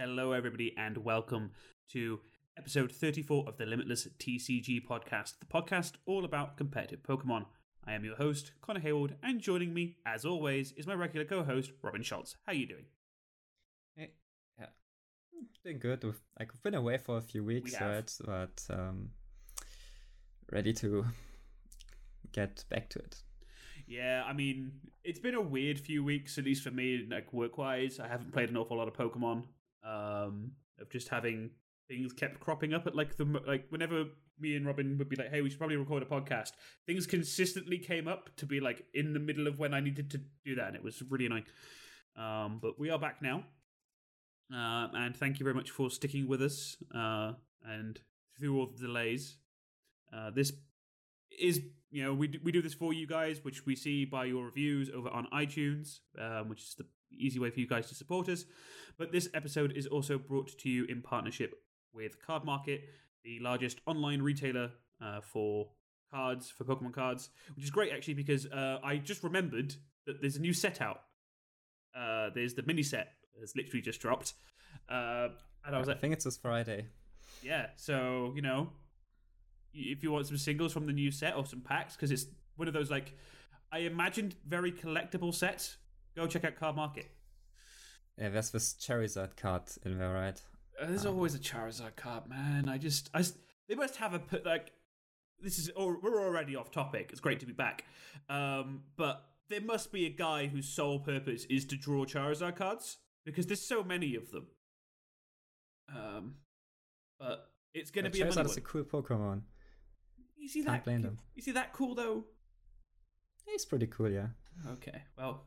Hello, everybody, and welcome to episode 34 of the Limitless TCG podcast, the podcast all about competitive Pokemon. I am your host, Connor Hayward, and joining me, as always, is my regular co-host, Robin Schwarz. How are you doing? Hey, yeah, doing good. We've, like we've been away for a few weeks, right? But um, ready to get back to it. Yeah, I mean, it's been a weird few weeks, at least for me, like work-wise. I haven't played an awful lot of Pokemon. Um, of just having things kept cropping up at like the like whenever me and Robin would be like, "Hey, we should probably record a podcast." Things consistently came up to be like in the middle of when I needed to do that, and it was really annoying. Um, but we are back now, uh, and thank you very much for sticking with us uh, and through all the delays. Uh, this is you know we do, we do this for you guys, which we see by your reviews over on iTunes, um, which is the easy way for you guys to support us. But this episode is also brought to you in partnership with Card Market, the largest online retailer uh, for cards, for Pokemon cards, which is great actually because uh, I just remembered that there's a new set out. Uh, there's the mini set that's literally just dropped. Uh, and I was like, I think it's this Friday. yeah, so, you know, if you want some singles from the new set or some packs, because it's one of those like, I imagined very collectible sets. Go check out Card Market. Yeah, there's this Charizard card in there, right? Uh, There's always a Charizard card, man. I just, I, they must have a put like. This is, or we're already off topic. It's great to be back, um, but there must be a guy whose sole purpose is to draw Charizard cards because there's so many of them. Um, but it's going to be a Charizard is a cool Pokemon. You see Can't that? blame them. You see that cool though? He's pretty cool, yeah. Okay, well,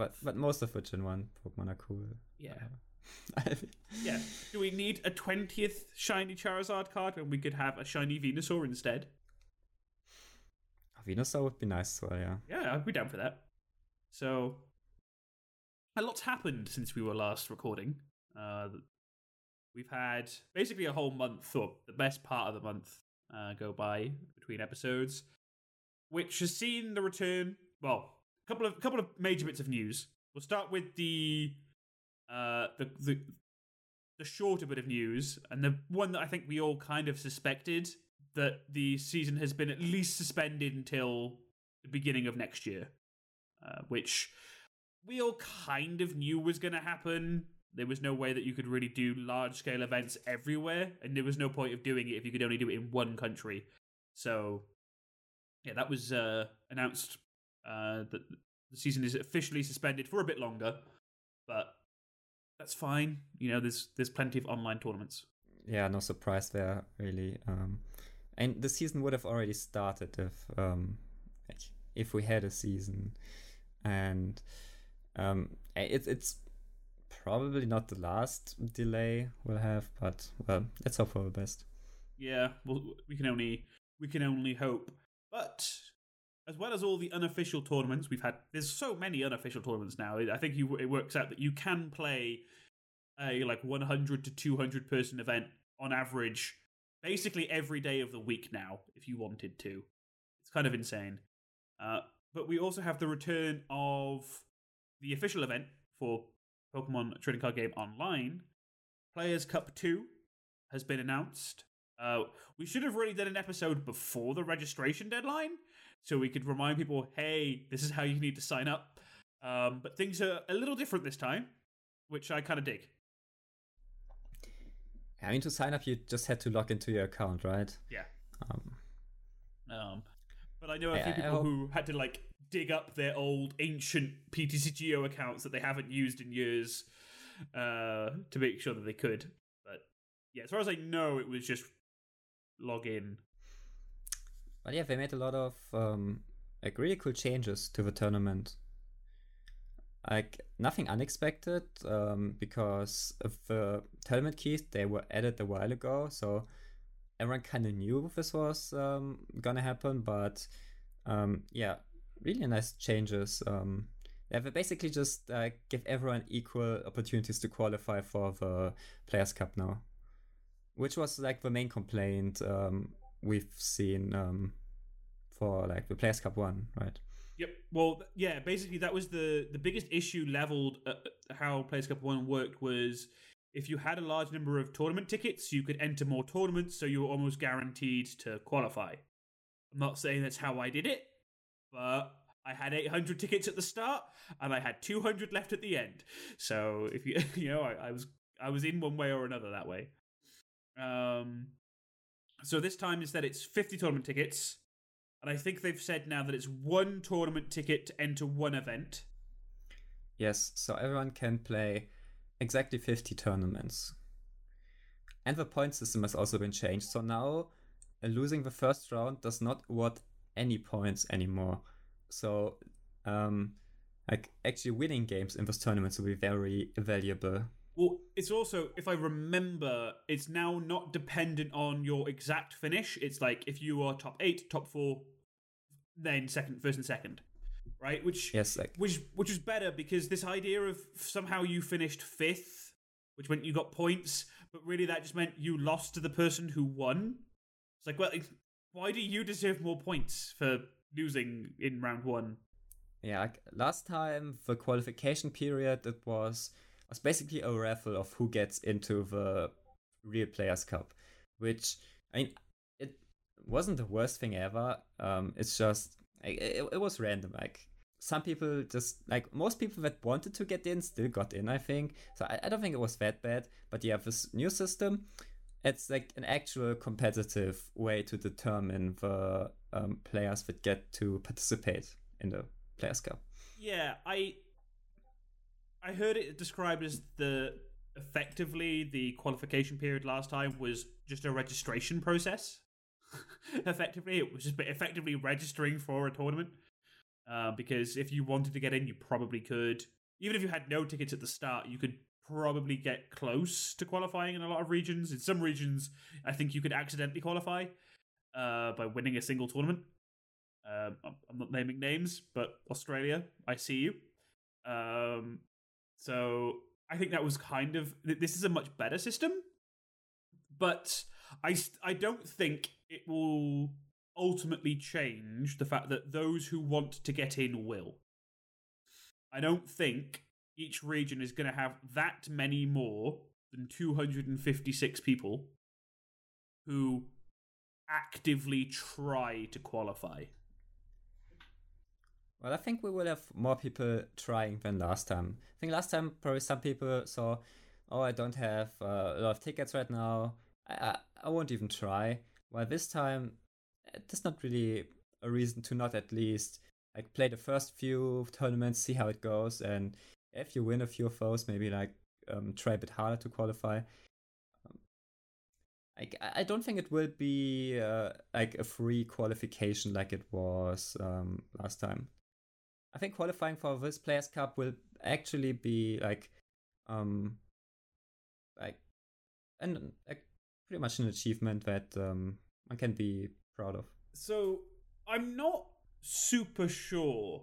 But but most of the Gen One Pokemon are cool. yeah, Uh, yeah. Do we need a twentieth shiny Charizard card when we could have a shiny Venusaur instead? A Venusaur would be nice as well, yeah. Yeah, I'd be down for that. So, a lot's happened since we were last recording. Uh, we've had basically a whole month, or the best part of the month, uh, go by between episodes, which has seen the return. Well, a couple of couple of major bits of news. We'll start with the uh, the the the shorter bit of news, and the one that I think we all kind of suspected that the season has been at least suspended until the beginning of next year, uh, which we all kind of knew was going to happen. There was no way that you could really do large scale events everywhere, and there was no point of doing it if you could only do it in one country. So, yeah, that was uh, announced uh, that the season is officially suspended for a bit longer, but that's fine. You know, there's there's plenty of online tournaments. Yeah, no surprise there, really. Um, and the season would have already started if um, if we had a season, and um, it's it's probably not the last delay we'll have, but well, let's hope for the best. Yeah, well, we can only we can only hope. But as well as all the unofficial tournaments we've had, there's so many unofficial tournaments now. I think you, it works out that you can play a like 100 to 200 person event on average, basically every day of the week now, if you wanted to. It's kind of insane. Uh, but we also have the return of the official event for Pokemon Trading Card Game Online. Players Cup 2 has been announced. Uh, we should have really done an episode before the registration deadline so we could remind people hey, this is how you need to sign up. Um, but things are a little different this time, which I kind of dig. I mean, to sign up, you just had to log into your account, right? Yeah. Um, Um, but I know a few I people hope- who had to like dig up their old ancient PTCGO accounts that they haven't used in years uh, to make sure that they could. But yeah, as far as I know, it was just log in. But yeah, they made a lot of um, like really cool changes to the tournament. Like nothing unexpected, um, because of the tournament keys they were added a while ago, so everyone kind of knew this was um, gonna happen. But um, yeah, really nice changes. Um, yeah, they basically just uh, give everyone equal opportunities to qualify for the Players Cup now, which was like the main complaint um, we've seen um, for like the Players Cup one, right? Yep. Well, yeah. Basically, that was the the biggest issue leveled at at how Players Cup One worked was if you had a large number of tournament tickets, you could enter more tournaments, so you were almost guaranteed to qualify. I'm not saying that's how I did it, but I had 800 tickets at the start, and I had 200 left at the end. So if you you know, I, I was I was in one way or another that way. Um, so this time instead it's 50 tournament tickets, and I think they've said now that it's one tournament ticket to enter one event. Yes, so everyone can play exactly 50 tournaments. And the point system has also been changed. So now uh, losing the first round does not award any points anymore. So, um, like actually winning games in those tournaments will be very valuable. Well, it's also, if I remember, it's now not dependent on your exact finish. It's like if you are top eight, top four, then second, first and second, right? Which yes, like which which was better because this idea of somehow you finished fifth, which meant you got points, but really that just meant you lost to the person who won. It's like, well, why do you deserve more points for losing in round one? Yeah, like last time the qualification period it was was basically a raffle of who gets into the real players cup, which I mean it wasn't the worst thing ever. Um, it's just it, it was random. Like some people just like most people that wanted to get in still got in. I think so. I, I don't think it was that bad. But yeah, this new system, it's like an actual competitive way to determine the um, players that get to participate in the Players Cup. Yeah, I I heard it described as the effectively the qualification period last time was just a registration process. effectively, it was just effectively registering for a tournament. Uh, because if you wanted to get in, you probably could. Even if you had no tickets at the start, you could probably get close to qualifying in a lot of regions. In some regions, I think you could accidentally qualify uh, by winning a single tournament. Uh, I'm not naming names, but Australia, I see you. Um, so I think that was kind of this is a much better system, but I I don't think it will ultimately change the fact that those who want to get in will. I don't think each region is going to have that many more than 256 people who actively try to qualify. Well, I think we will have more people trying than last time. I think last time probably some people saw, oh, I don't have uh, a lot of tickets right now. I, I, I won't even try. While this time, there's not really a reason to not at least like play the first few tournaments, see how it goes, and if you win a few of those, maybe like um, try a bit harder to qualify. Um, I, I don't think it will be uh, like a free qualification like it was um, last time. I think qualifying for this Players Cup will actually be like, um, like, and like pretty much an achievement that um, one can be proud of. So I'm not super sure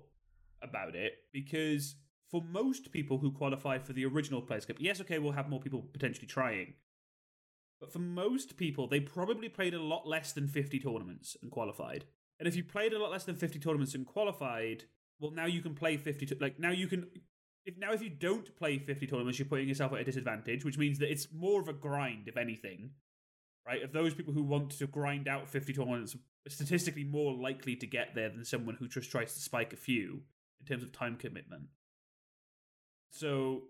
about it because for most people who qualify for the original Players Cup, yes, okay, we'll have more people potentially trying. But for most people, they probably played a lot less than 50 tournaments and qualified. And if you played a lot less than 50 tournaments and qualified, well, now you can play 50. like, now you can. If Now, if you don't play 50 tournaments, you're putting yourself at a disadvantage, which means that it's more of a grind, if anything. Right? Of those people who want to grind out 50 tournaments, statistically more likely to get there than someone who just tries to spike a few in terms of time commitment. So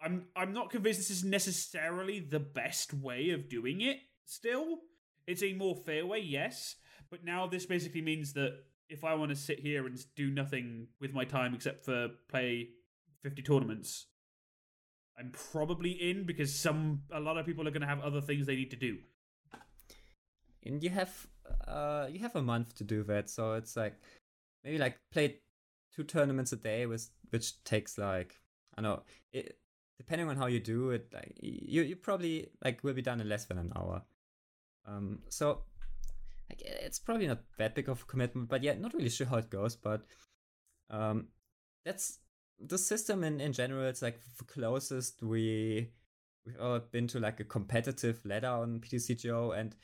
I'm I'm not convinced this is necessarily the best way of doing it. Still, it's a more fair way, yes. But now this basically means that if I want to sit here and do nothing with my time except for play 50 tournaments, I'm probably in because some a lot of people are going to have other things they need to do. And you have uh you have a month to do that, so it's like maybe like play two tournaments a day, with which takes like I know it depending on how you do it, like you you probably like will be done in less than an hour. Um, so like, it's probably not that big of a commitment, but yeah, not really sure how it goes. But um, that's the system in, in general. It's like the closest we we've ever been to like a competitive ladder on PTCGO, and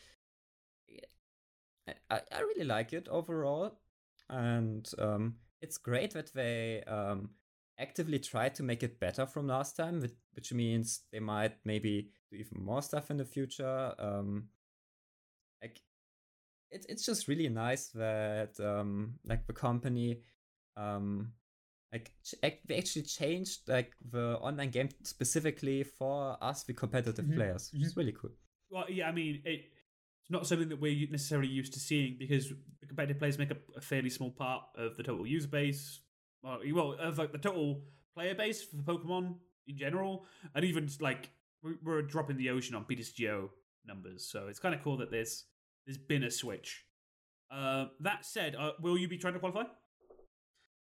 I, I really like it overall. And um, it's great that they um, actively try to make it better from last time, which means they might maybe do even more stuff in the future. Um, it's it's just really nice that um, like the company um, like they actually changed like the online game specifically for us, the competitive mm-hmm. players, which mm-hmm. is really cool. Well, yeah, I mean it it's not something that we're necessarily used to seeing because the competitive players make up a fairly small part of the total user base. Well, well of like the total player base for Pokemon in general, and even like we're a drop in the ocean on PTCGO numbers. So it's kind of cool that there's there's been a switch. Uh, that said, uh, will you be trying to qualify?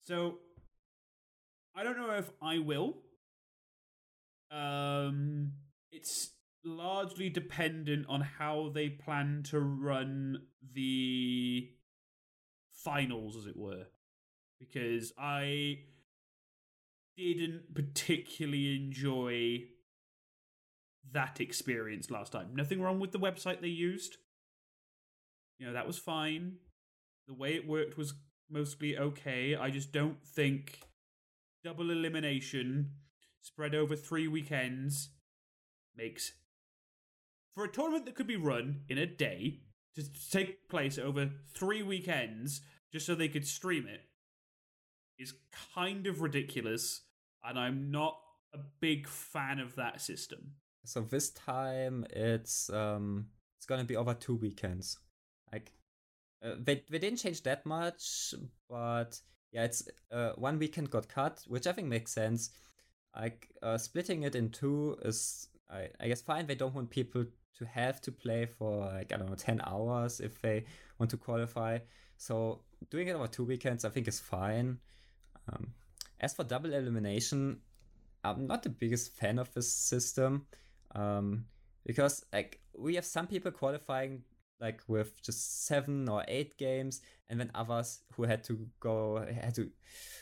So I don't know if I will. Um, it's largely dependent on how they plan to run the finals, as it were, because I didn't particularly enjoy that experience last time. Nothing wrong with the website they used. You know, that was fine. The way it worked was mostly okay. I just don't think double elimination spread over three weekends makes for a tournament that could be run in a day to take place over three weekends just so they could stream it is kind of ridiculous and i'm not a big fan of that system so this time it's um it's gonna be over two weekends like uh, they, they didn't change that much but yeah, it's uh, one weekend got cut, which I think makes sense. Like uh, splitting it in two is, I, I guess, fine. They don't want people to have to play for like I don't know ten hours if they want to qualify. So doing it over two weekends, I think, is fine. Um, as for double elimination, I'm not the biggest fan of this system um, because like we have some people qualifying like with just seven or eight games, and then others who had to go had to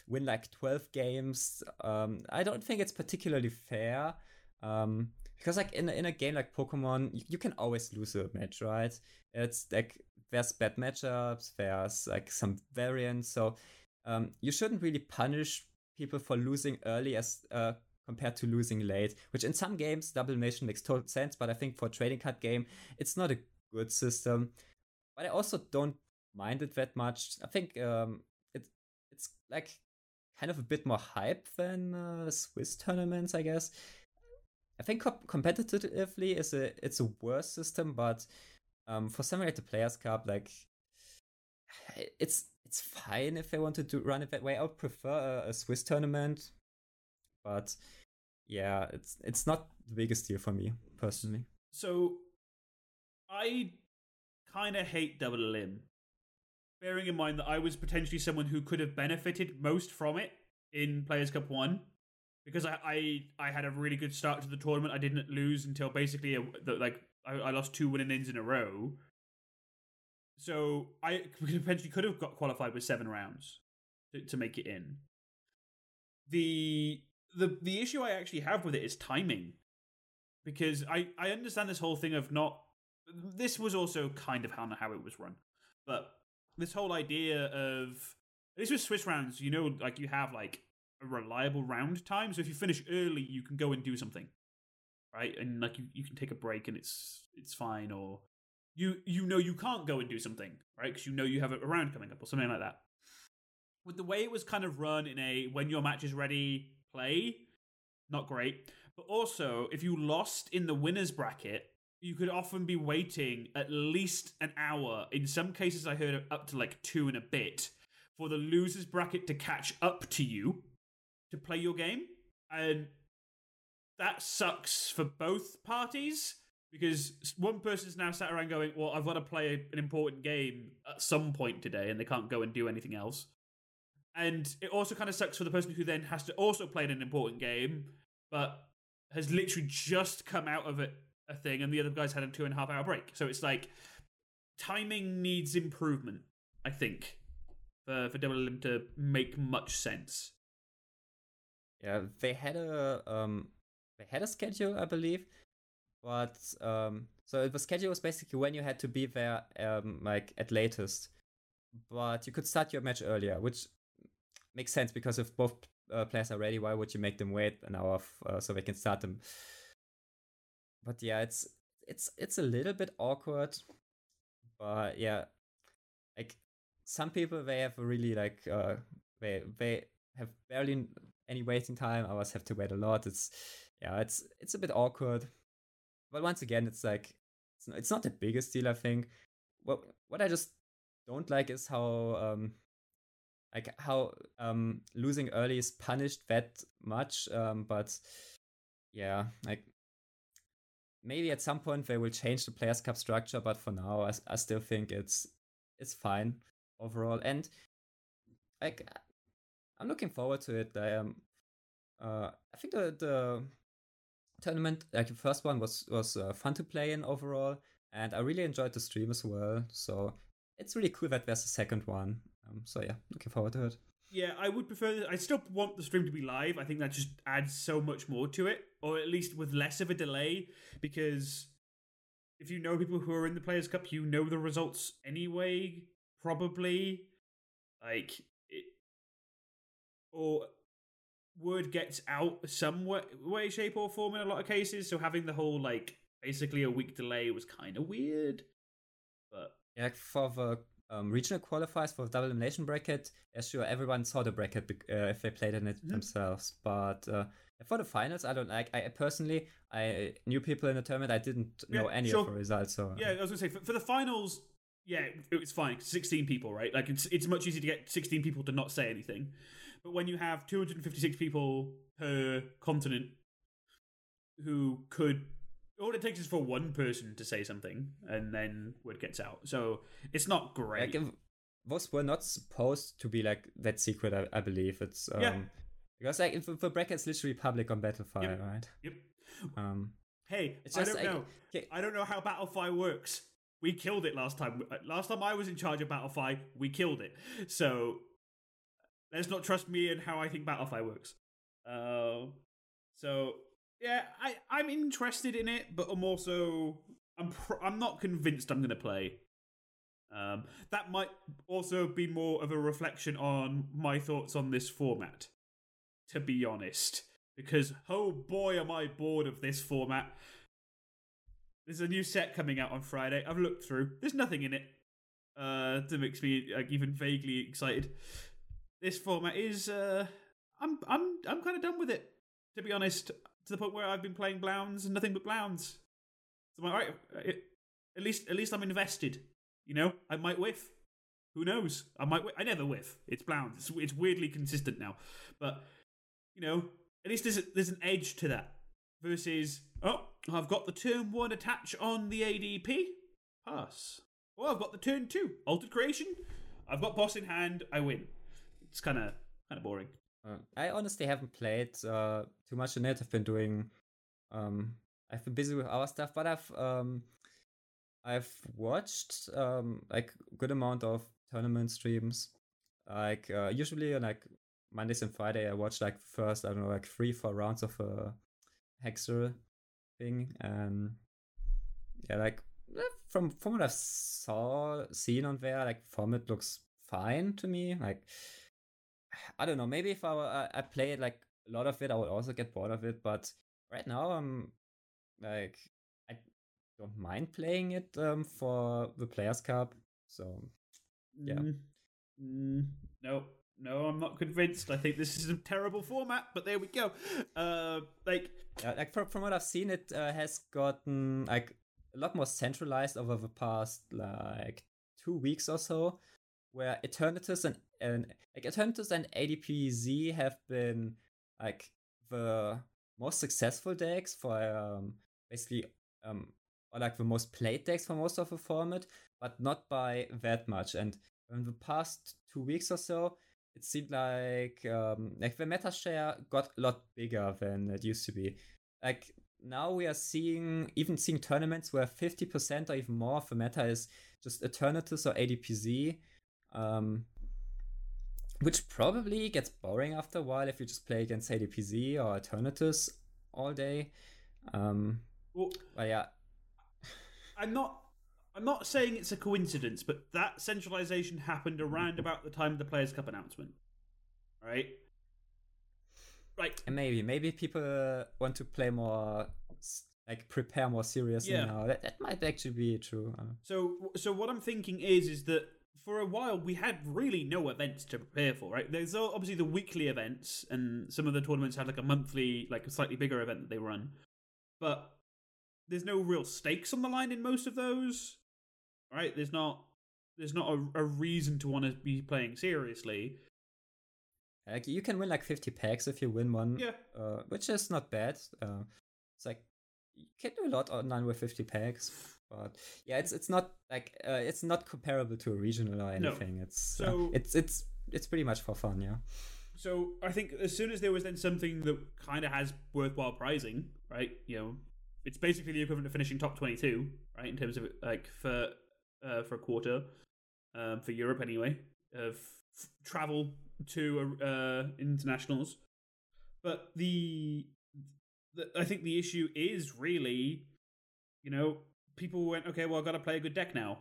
win like twelve games. Um, I don't think it's particularly fair. Um, because like in in a game like Pokemon, you, you can always lose a match, right? It's like there's bad matchups, there's like some variance, so um, you shouldn't really punish people for losing early as uh, compared to losing late. Which in some games, double elimination makes total sense, but I think for a trading card game, it's not a good system. But I also don't mind it that much. I think um, it it's like kind of a bit more hype than uh, Swiss tournaments, I guess. I think co- competitively is a it's a worse system, but um, for the Players Cup, like it's it's fine if they wanted to do, run it that way. I would prefer a, a Swiss tournament, but yeah, it's it's not the biggest deal for me personally. So I kind of hate Double Elim. Bearing in mind that I was potentially someone who could have benefited most from it in Players Cup 1 because I, I, I had a really good start to the tournament. I didn't lose until basically a, the, like I, I lost two win and ins in a row. So I potentially could have got qualified with seven rounds to, to make it in. The the the issue I actually have with it is timing. Because I, I understand this whole thing of not this was also kind of how how it was run, but this whole idea of this with Swiss rounds, you know, like you have like a reliable round time. So if you finish early, you can go and do something, right? And like you, you can take a break and it's it's fine, or you you know you can't go and do something, right? Because you know you have a round coming up or something like that. With the way it was kind of run in a when your match is ready, play, not great. But also, if you lost in the winners bracket, you could often be waiting at least an hour. In some cases, I heard up to like two and a bit for the losers bracket to catch up to you to play your game. And that sucks for both parties because one person's now sat around going, Well, I've got to play an important game at some point today, and they can't go and do anything else. And it also kind of sucks for the person who then has to also play an important game, but has literally just come out of it a thing, and the other guys had a two and a half hour break. So it's like timing needs improvement, I think, for for Double to make much sense. Yeah, they had a um, they had a schedule, I believe, but um, so the schedule was basically when you had to be there, um, like at latest, but you could start your match earlier, which makes sense because if both uh, players are ready, why would you make them wait an hour f- uh, so they can start them? But yeah, it's it's it's a little bit awkward, but yeah, like some people they have really like uh they they have barely any waiting time. Others have to wait a lot. It's yeah, it's it's a bit awkward. But once again, it's like it's not, it's not the biggest deal. I think. What what I just don't like is how um like how um losing early is punished that much. Um, but yeah, like maybe at some point they will change the players cup structure. But for now, I, I still think it's it's fine overall. And like I'm looking forward to it. I am. Uh, I think the the tournament, like the first one, was was uh, fun to play in overall, and I really enjoyed the stream as well. So it's really cool that there's a second one. Um, so yeah, looking forward to it. Yeah, I would prefer. I still want the stream to be live. I think that just adds so much more to it, or at least with less of a delay. Because if you know people who are in the Players Cup, you know the results anyway. Probably, like it, or word gets out some way, way, shape, or form in a lot of cases. So having the whole like basically a week delay was kind of weird. But yeah, for the um, regional qualifiers for the double elimination bracket, yeah, sure, everyone saw the bracket uh, if they played in it mm-hmm. themselves. But uh, for the finals, I don't like. I personally, I knew people in the tournament. I didn't know any sure. of the results. So yeah, I was gonna say for, for the finals, yeah, it was fine. Sixteen people, right? Like it's it's much easier to get sixteen people to not say anything. But when you have two hundred and fifty six people per continent who could all it takes is for one person to say something and then word gets out. So it's not great. Like, those were not supposed to be like that secret, I, I believe. It's um yeah. Because like the bracket's literally public on Battlefy, yep. right? Yep. Um Hey, it's just, I don't know. Okay. I don't know how Battlefy works we killed it last time. Uh, last time I was in charge of Battlefy, we killed it. So let's not trust me and how I think Battlefy works. Uh, so yeah, I I'm interested in it, but I'm also I'm pr- I'm not convinced I'm going to play. Um, that might also be more of a reflection on my thoughts on this format, to be honest. Because oh boy, am I bored of this format. There's a new set coming out on Friday. I've looked through. There's nothing in it uh, to make me like, even vaguely excited. This format is. Uh, I'm I'm I'm kind of done with it, to be honest. To the point where I've been playing Blounds and nothing but Blounds. So I'm like, right, at least at least I'm invested. You know, I might whiff. Who knows? I might. I never whiff. It's Blounds. It's, it's weirdly consistent now, but you know, at least there's a, there's an edge to that versus oh I've got the turn one attach on the ADP. Pass. Oh, I've got the turn two altered creation. I've got boss in hand. I win. It's kind of kind of boring. Uh, I honestly haven't played uh, too much in it. I've been doing. Um, I've been busy with our stuff, but I've um, I've watched um, like good amount of tournament streams. Like uh, usually like Mondays and Friday, I watch like first I don't know like three four rounds of a Hexer thing. Um, yeah, like from from what I've saw seen on there, like format looks fine to me. Like I don't know, maybe if I I, I play like a lot of it, I would also get bored of it. But right now, I'm like I don't mind playing it um, for the Players Cup. So yeah. Mm, mm, no, no, I'm not convinced. I think this is a terrible format, but there we go. Uh, like, yeah, like from, from what I've seen, it uh, has gotten like a lot more centralized over the past like two weeks or so, where Eternatus and, and like Eternatus and ADPZ have been like the most successful decks for um basically um or like the most played decks for most of the format, but not by that much. And in the past two weeks or so, it seemed like um, like the meta share got a lot bigger than it used to be. Like now we are seeing even seeing tournaments where 50% or even more of the meta is just Eternatus or ADPZ. Um, which probably gets boring after a while if you just play against ADPZ or Eternatus all day. Um, well, but yeah. I'm not I'm not saying it's a coincidence, but that centralization happened around about the time of the Players' Cup announcement. Right? like maybe maybe people want to play more like prepare more seriously yeah. now. That that might actually be true. Uh. So so what I'm thinking is is that for a while we had really no events to prepare for, right? There's obviously the weekly events, and some of the tournaments had like a monthly, like a slightly bigger event that they run, but there's no real stakes on the line in most of those, right? There's not there's not a, a reason to want to be playing seriously. Like you can win like 50 packs if you win one, yeah, uh, which is not bad. Uh, it's like you can do a lot online with 50 packs, but yeah, it's it's not like uh, it's not comparable to a regional or anything. No. It's uh, so it's it's it's pretty much for fun, yeah. So I think as soon as there was then something that kind of has worthwhile prizing, right? You know, it's basically the equivalent of finishing top 22, right? In terms of like for uh, for a quarter, um, for Europe anyway, of travel to uh, internationals. But the, the, I think the issue is really, you know, people went, okay, well, I've got to play a good deck now.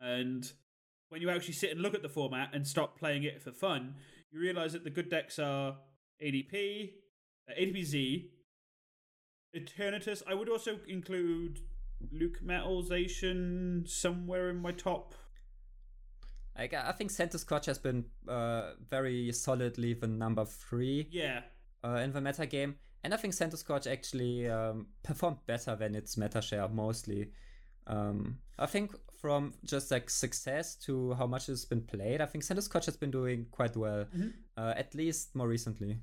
And when you actually sit and look at the format and stop playing it for fun, you realize that the good decks are ADP, uh, ADPZ, Eternatus. I would also include Luke Metalization somewhere in my top like I think Centiskorch has been uh, very solidly the number three. Yeah. Uh, in the meta game, and I think Centiskorch actually um, performed better than its meta share mostly. Um, I think from just like success to how much it's been played, I think Centiskorch has been doing quite well, mm-hmm. uh, at least more recently.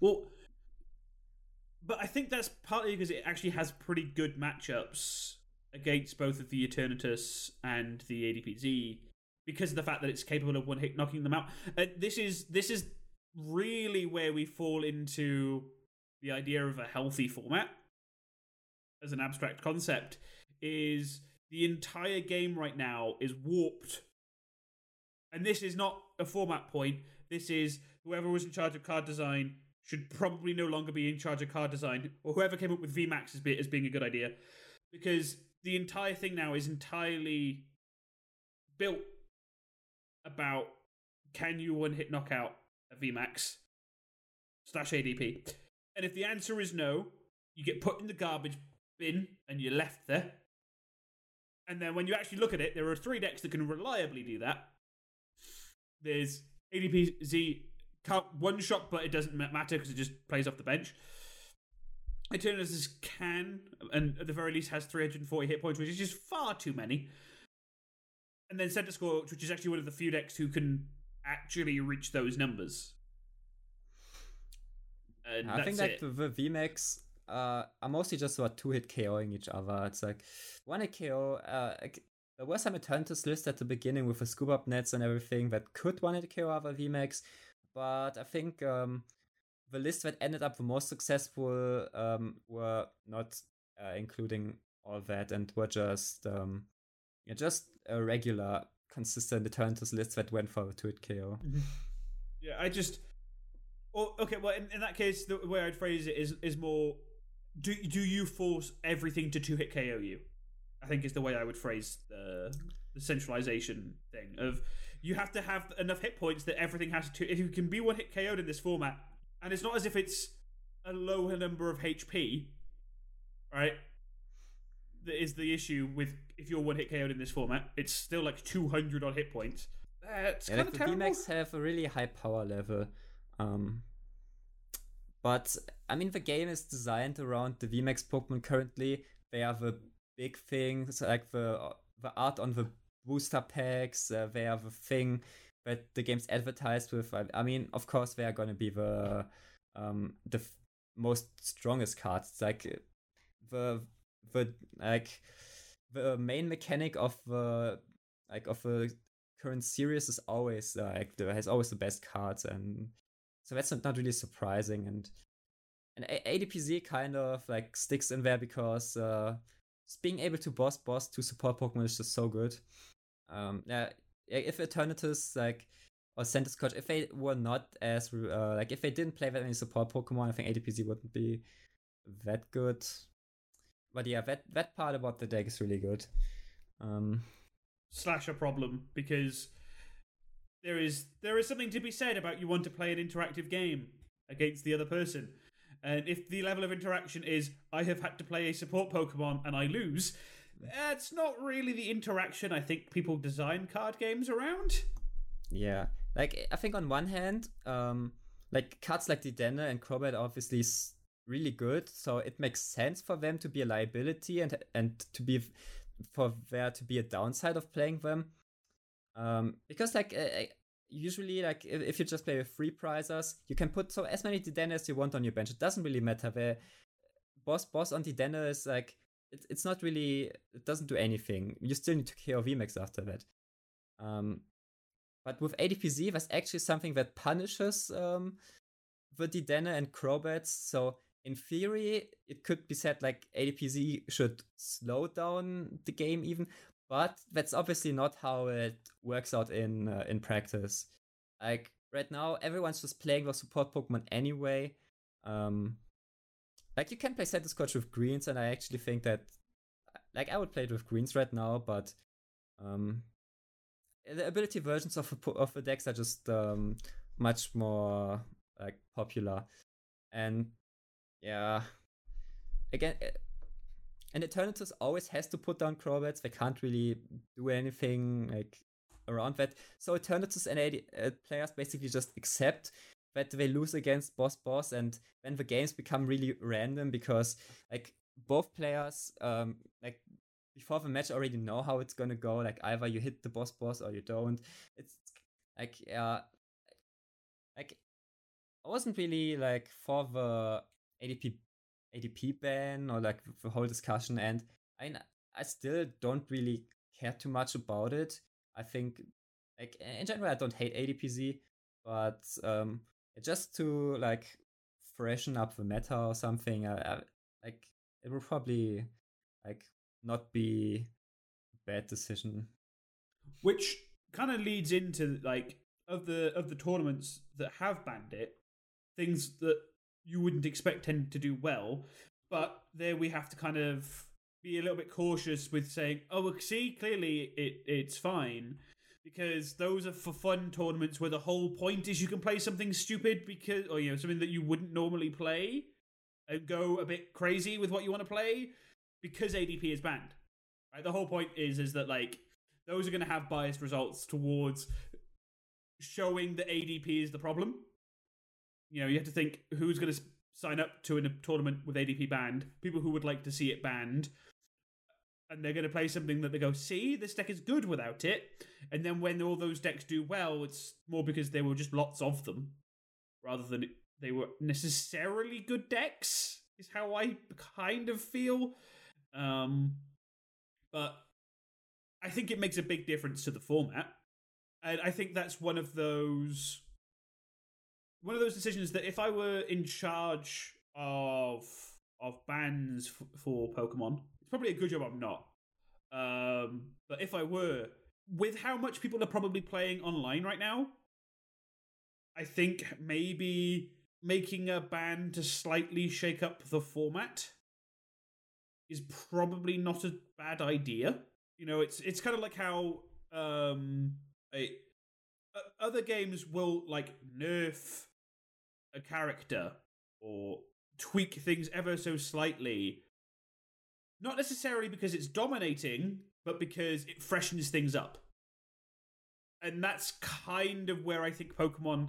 Well, but I think that's partly because it actually has pretty good matchups against both of the Eternatus and the ADPZ because of the fact that it's capable of one hit knocking them out. Uh, this is this is really where we fall into the idea of a healthy format as an abstract concept is the entire game right now is warped. And this is not a format point. This is whoever was in charge of card design should probably no longer be in charge of card design, or whoever came up with VMAX as, be, as being a good idea, because the entire thing now is entirely built about can you one hit knockout a VMAX slash ADP? And if the answer is no, you get put in the garbage bin and you're left there. And then when you actually look at it, there are three decks that can reliably do that. There's ADPZ can't one shot, but it doesn't matter because it just plays off the bench. Eternatus can, and at the very least has 340 hit points, which is just far too many and then Centiskorch, which is actually one of the few decks who can actually reach those numbers. And I think like the, the VMAX uh, are mostly just about two hit KOing each other. It's like one hit KO. Uh, there was some Eternatus list at the beginning with the scoop up nets and everything that could one hit KO other VMAX, but I think um, the list that ended up the most successful um, were not uh, including all that and were just um, yeah, just a regular, consistent Eternatus list that went for a two hit KO. Mm-hmm. Yeah, I just. Oh, okay. Well, in, in that case, the way I'd phrase it is is more. Do do you force everything to two hit KO you? I think is the way I would phrase the the centralization thing of you have to have enough hit points that everything has to. If you can be one hit KO'd in this format, and it's not as if it's a lower number of HP, right? that is the issue with if you're one hit KO'd in this format. It's still like 200 on hit points. That's yeah, kind like of the VMAX have a really high power level. Um, but I mean, the game is designed around the VMAX Pokemon currently. They are the big things like the the art on the booster packs. Uh, they are the thing that the game's advertised with. I, I mean, of course, they are to be the um, the f- most strongest cards. Like the the like the main mechanic of the like of the current series is always uh, like the, has always the best cards and so that's not, not really surprising and and ADPZ kind of like sticks in there because uh being able to boss boss to support Pokemon is just so good. Um yeah if Eternatus like or Centiskorch, if they were not as uh, like if they didn't play that many support Pokemon, I think ADPZ wouldn't be that good but yeah, that that part about the deck is really good. Um, Slash a problem because there is there is something to be said about you want to play an interactive game. against the other person. And if the level of interaction is I have had to play a support Pokemon and I lose, that's not really the interaction I think people design card games around. Yeah, like I think on one hand, um, like cards like the Dedenne and Crobat obviously is really good, so it makes sense for them to be a liability and and to be for there to be a downside of playing them. Um, because like uh, usually like if, you just play with free prizers, you can put so as many Dedenne as you want on your bench. It doesn't really matter where boss boss on Dedenne is like it, it's not really it doesn't do anything. You still need to KO VMAX after that. Um, but with ADPZ, there's actually something that punishes um, the Dedenne and Crobats. So in theory, it could be said like ADPZ should slow down the game even, but that's obviously not how it works out in uh, in practice. Like right now, everyone's just playing the support Pokemon anyway. Um, like you can play Centiskorch with greens, and I actually think that like I would play it with greens right now, but um, the ability versions of of the decks are just um, much more like popular, and yeah, again, eh, and Eternatus always has to put down Crobats. They can't really do anything like around that. So Eternatus and AD, uh, players basically just accept that they lose against boss boss, and then the games become really random because like both players um like before the match already know how it's gonna go. Like either you hit the boss boss or you don't. It's like yeah, like I wasn't really like for the ADP ADP ban or like the whole discussion, and I I still don't really care too much about it. I think like in general I don't hate ADPZ, but um just to like freshen up the meta or something, I, I like it will probably like not be a bad decision. Which kind of leads into like of the of the tournaments that have banned it, things that you wouldn't expect tend to do well. But there we have to kind of be a little bit cautious with saying, "Oh, see, clearly it it's fine," because those are for fun tournaments where the whole point is you can play something stupid because, or you know, something that you wouldn't normally play, and go a bit crazy with what you want to play because ADP is banned. Right, the whole point is is that like those are going to have biased results towards showing that ADP is the problem you know, you have to think who's going to sign up to a tournament with ADP banned. People who would like to see it banned, and they're going to play something that they go, "See, this deck is good without it." And then when all those decks do well, it's more because there were just lots of them, rather than they were necessarily good decks. Is how I kind of feel. Um, but I think it makes a big difference to the format, and I think that's one of those one of those decisions that if I were in charge of of bans f- for Pokemon, probably a good job I'm not. Um, but if I were, with how much people are probably playing online right now, I think maybe making a ban to slightly shake up the format is probably not a bad idea. You know, it's it's kind of like how um, other games will like nerf a character or tweak things ever so slightly. Not necessarily because it's dominating, but because it freshens things up. And that's kind of where I think Pokemon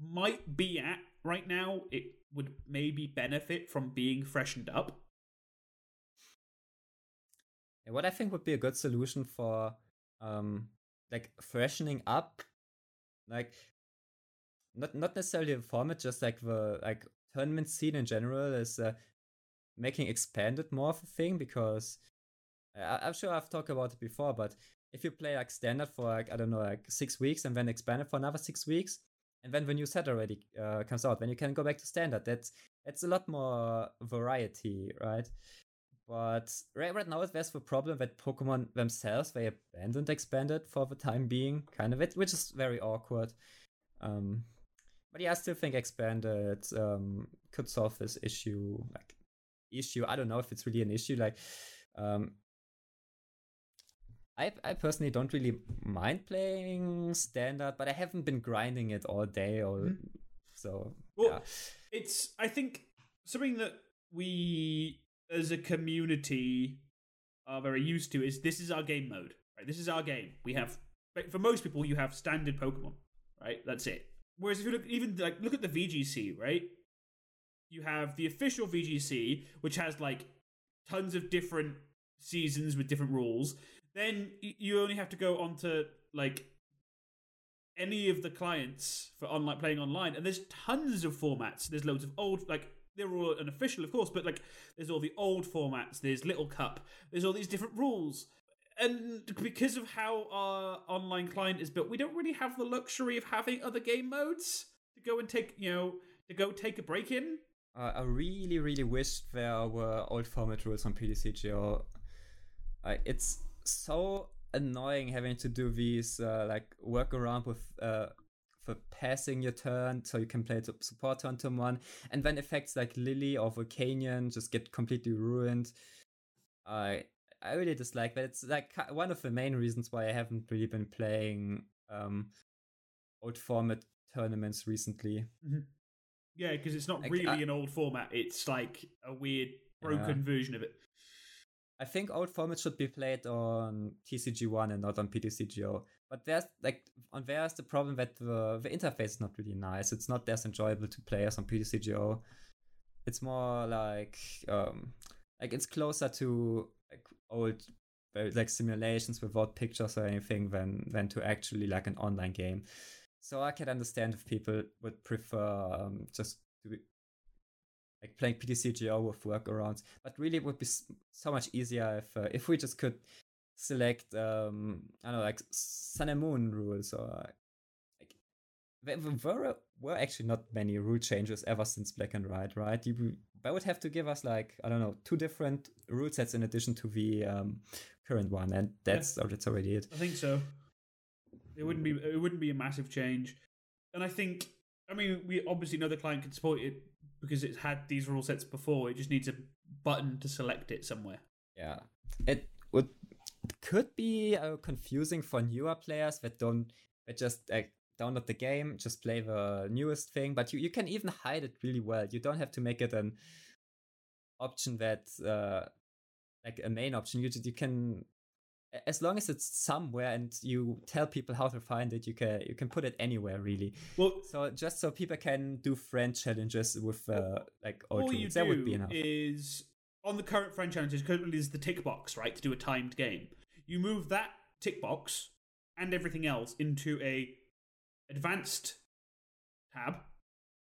might be at right now. It would maybe benefit from being freshened up. And what I think would be a good solution for um like freshening up like not not necessarily the format, just like the like tournament scene in general is uh, making expanded more of a thing because I, I'm sure I've talked about it before, but if you play like standard for like I don't know like six weeks and then expanded for another six weeks, and then the new set already uh, comes out, then you can go back to standard. That's that's a lot more variety, right? But right, right now there's the problem that Pokemon themselves they abandoned expanded for the time being, kind of it, which is very awkward. Um, but yeah, I still think expanded um, could solve this issue. Like issue, I don't know if it's really an issue. Like, um, I I personally don't really mind playing standard, but I haven't been grinding it all day or mm-hmm. So Well, yeah. it's I think something that we as a community are very used to is this is our game mode. Right, this is our game. We have for most people you have standard Pokemon. Right, that's it. Whereas if you look even like look at the VGC, right? You have the official VGC, which has like tons of different seasons with different rules. Then you only have to go onto like any of the clients for online playing online, and there's tons of formats. There's loads of old like they're all unofficial, of course, but like there's all the old formats. There's Little Cup. There's all these different rules. And because of how our online client is built, we don't really have the luxury of having other game modes to go and take, you know, to go take a break in. Uh, I really, really wished there were old format rules on PTCGO. Uh, it's so annoying having to do these uh, like work around with uh, for passing your turn so you can play the support turn turn one, and then effects like Lily or Volcanion just get completely ruined. I I really dislike that. It's like one of the main reasons why I haven't really been playing um, old format tournaments recently. Yeah, because it's not really I- an old format. It's like a weird broken version of it. I think old formats should be played on TCG1 and not on PTCGO. But there's like on there's the problem that the, the interface is not really nice. It's not as enjoyable to play as on PTCGO. It's more like um like it's closer to like old like simulations without pictures or anything than than to actually like an online game. So I can understand if people would prefer um, just to be, like playing PTCGO with workarounds. But really, it would be so much easier if uh, if we just could select um I don't know like Sun and Moon rules or like there were were actually not many rule changes ever since Black and White, right? You they would have to give us like I don't know two different rule sets in addition to the um, current one, and that's oh, that's already it. I think so. It wouldn't be it wouldn't be a massive change, and I think I mean we obviously know the client can support it because it's had these rule sets before. It just needs a button to select it somewhere. Yeah, it would it could be uh, confusing for newer players that don't that just download the game, just play the newest thing. But you you can even hide it really well. You don't have to make it an option that uh like a main option. You you can as long as it's somewhere and you tell people how to find it, you can you can put it anywhere really. Well, So just so people can do friend challenges with uh, like old all you rules, do that would be enough. is on the current friend challenges currently is the tick box right to do a timed game. You move that tick box and everything else into a advanced tab,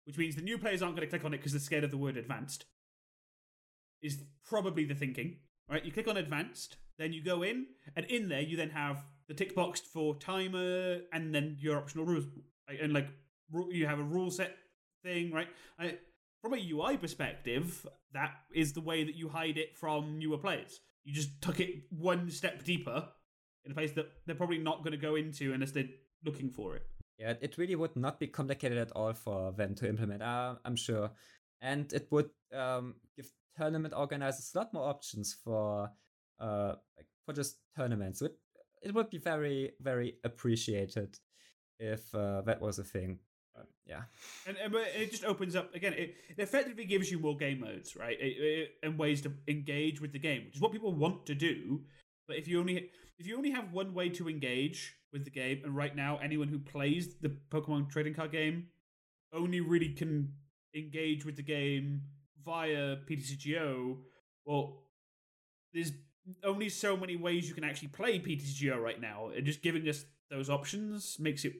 which means the new players aren't going to click on it because they're scared of the word advanced. Is probably the thinking. Right, you click on advanced, then you go in, and in there you then have the tick box for timer, and then your optional rules, and like you have a rule set thing, right? I, from a UI perspective, that is the way that you hide it from newer players. You just tuck it one step deeper in a place that they're probably not going to go into unless they're looking for it. Yeah, it really would not be complicated at all for them to implement, uh, I'm sure. And it would um, give tournament organizers a lot more options for uh, like for just tournaments. It, it would be very, very appreciated if uh, that was a thing. Yeah. And, and it just opens up again. It, it effectively gives you more game modes, right? It, it, and ways to engage with the game, which is what people want to do. But if you only if you only have one way to engage with the game, and right now anyone who plays the Pokemon trading card game only really can engage with the game via PTCGO, well, there's only so many ways you can actually play PTCGO right now, and just giving us those options makes it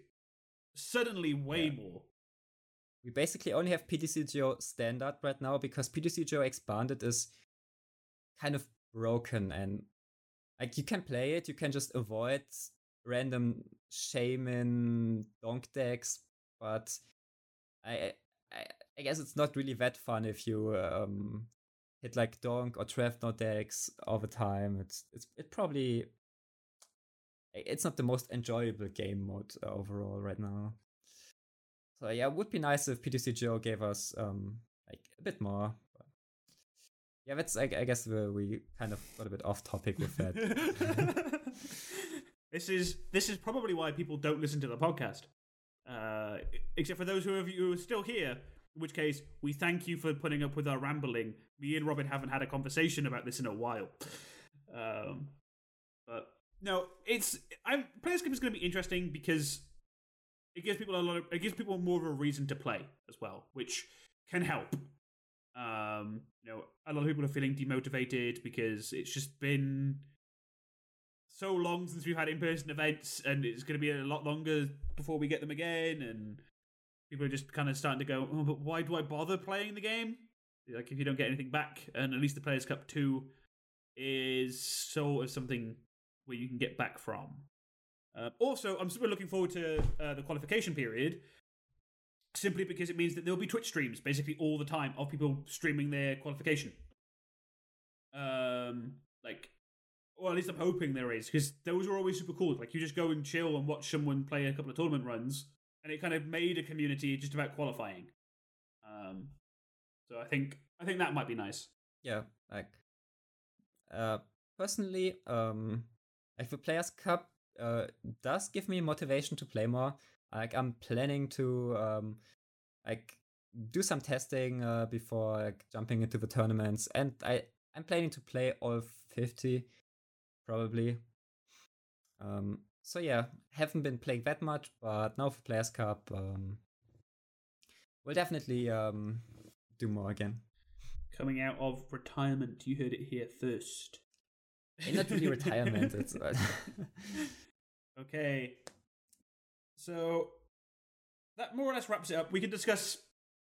suddenly way Yeah. more. We basically only have PTCGO standard right now because PTCGO expanded is kind of broken and like you can play it, you can just avoid random shaman donk decks, but I, I I guess it's not really that fun if you um hit like donk or Trevenant decks all the time. It's it's it probably it's not the most enjoyable game mode uh, overall right now. So yeah, it would be nice if PTCGO gave us um like a bit more. But yeah, that's I, I guess we, kind of got a bit off topic with that. this is this is probably why people don't listen to the podcast. Uh, except for those of you who are still here. In which case, we thank you for putting up with our rambling. Me and Robin haven't had a conversation about this in a while. Um, but no, it's I'm Players Cup is going to be interesting because it gives people a lot of it gives people more of a reason to play as well, which can help. Um, you know, a lot of people are feeling demotivated because it's just been so long since we've had in-person events, and it's going to be a lot longer before we get them again. And people are just kind of starting to go, "Oh, but why do I bother playing the game? Like, if you don't get anything back, and at least the Players Cup two is sort of something where you can get back from. Uh, also, I'm super looking forward to uh, the qualification period, simply because it means that there'll be Twitch streams basically all the time of people streaming their qualification. Um, like, well, at least I'm hoping there is because those are always super cool. Like, you just go and chill and watch someone play a couple of tournament runs, and it kind of made a community just about qualifying. Um, so I think I think that might be nice. Yeah, like uh, personally, um, like the Players Cup uh, does give me motivation to play more. Like I'm planning to um, like do some testing uh, before like jumping into the tournaments, and I I'm planning to play all fifty probably. Um, so yeah, haven't been playing that much, but now for Players Cup, um, we'll definitely um, do more again. Coming out of retirement, you heard it here first. Not really retirement. It's uh, okay. So that more or less wraps it up. We can discuss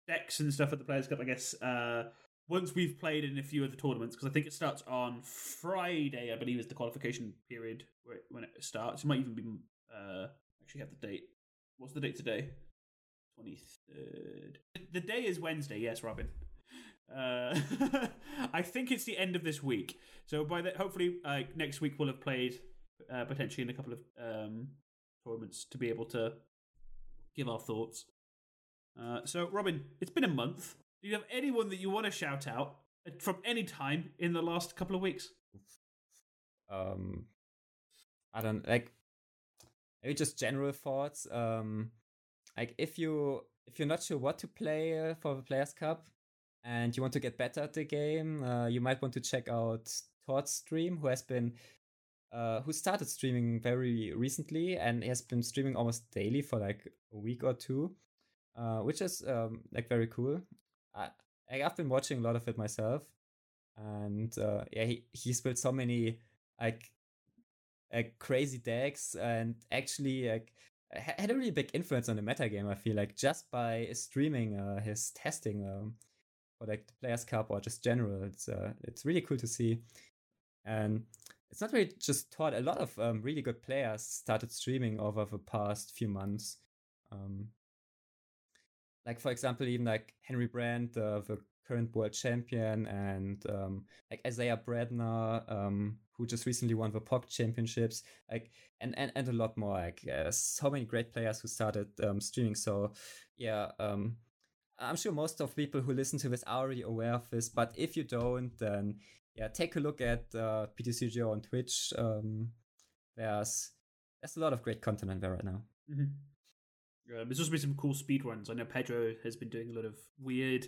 decks and stuff at the Players Cup, I guess, uh, once we've played in a few of the tournaments, because I think it starts on Friday, I believe, is the qualification period where it, when it starts. It might even be uh, actually have the date. What's the date today? Twenty third. The day is Wednesday. Yes, Robin. Uh, I think it's the end of this week. So by the hopefully uh, next week we'll have played uh, potentially in a couple of um, tournaments to be able to give our thoughts. Uh, so Robin, it's been a month. Do you have anyone that you want to shout out from any time in the last couple of weeks? um, I don't like maybe just general thoughts. Um, like if you if you're not sure what to play uh, for the Players Cup and you want to get better at the game, uh, you might want to check out Tord's stream, who has been uh, who started streaming very recently and has been streaming almost daily for like a week or two, uh, which is um, like very cool. I, I've been watching a lot of it myself, and uh, yeah, he, he's built so many like uh, crazy decks and actually like had a really big influence on the metagame. I feel like just by streaming uh, his testing um, for like the Players Cup or just general, it's uh, it's really cool to see. And it's not really just Tord. A lot of um, really good players started streaming over the past few months. Um, like for example, even like Henry Brand, uh, the current world champion, and um, like Isaiah Bradner, um, who just recently won the POC championships, like and and, and a lot more. Like uh, so many great players who started um, streaming. So yeah, um, I'm sure most of people who listen to this are already aware of this. But if you don't, then yeah, take a look at uh, PTCGO on Twitch. Um, there's there's a lot of great content on there right now. Mm-hmm. Um, there's also been some cool speed runs. I know Pedro has been doing a lot of weird,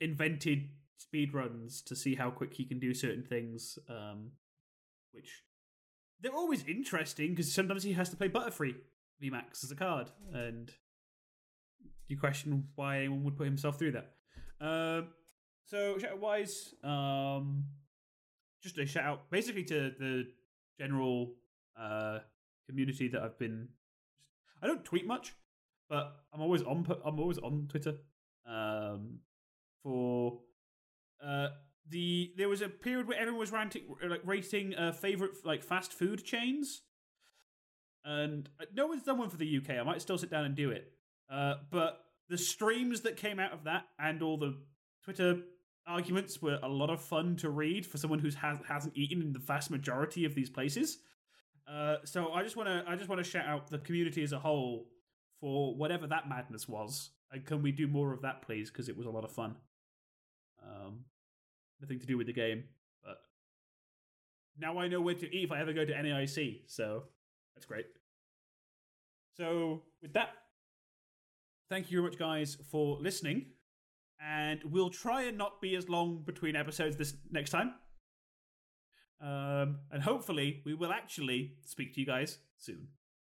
invented speed runs to see how quick he can do certain things. Um, which they're always interesting because sometimes he has to play Butterfree VMAX as a card, and you question why anyone would put himself through that. Um, so shout out wise, um, just a shout out basically to the general uh, community that I've been. I don't tweet much, but I'm always on. I'm always on Twitter. Um, for uh, the there was a period where everyone was ranting, like rating uh, favorite like fast food chains, and uh, no one's done one for the UK. I might still sit down and do it. Uh, but the streams that came out of that and all the Twitter arguments were a lot of fun to read for someone who has, hasn't eaten in the vast majority of these places. Uh, so I just want to I just want to shout out the community as a whole for whatever that madness was. And can we do more of that, please? Because it was a lot of fun. Um, nothing to do with the game, but now I know where to eat if I ever go to NAIC. So that's great. So with that, thank you very much, guys, for listening. And we'll try and not be as long between episodes this next time. Um, and hopefully, we will actually speak to you guys soon.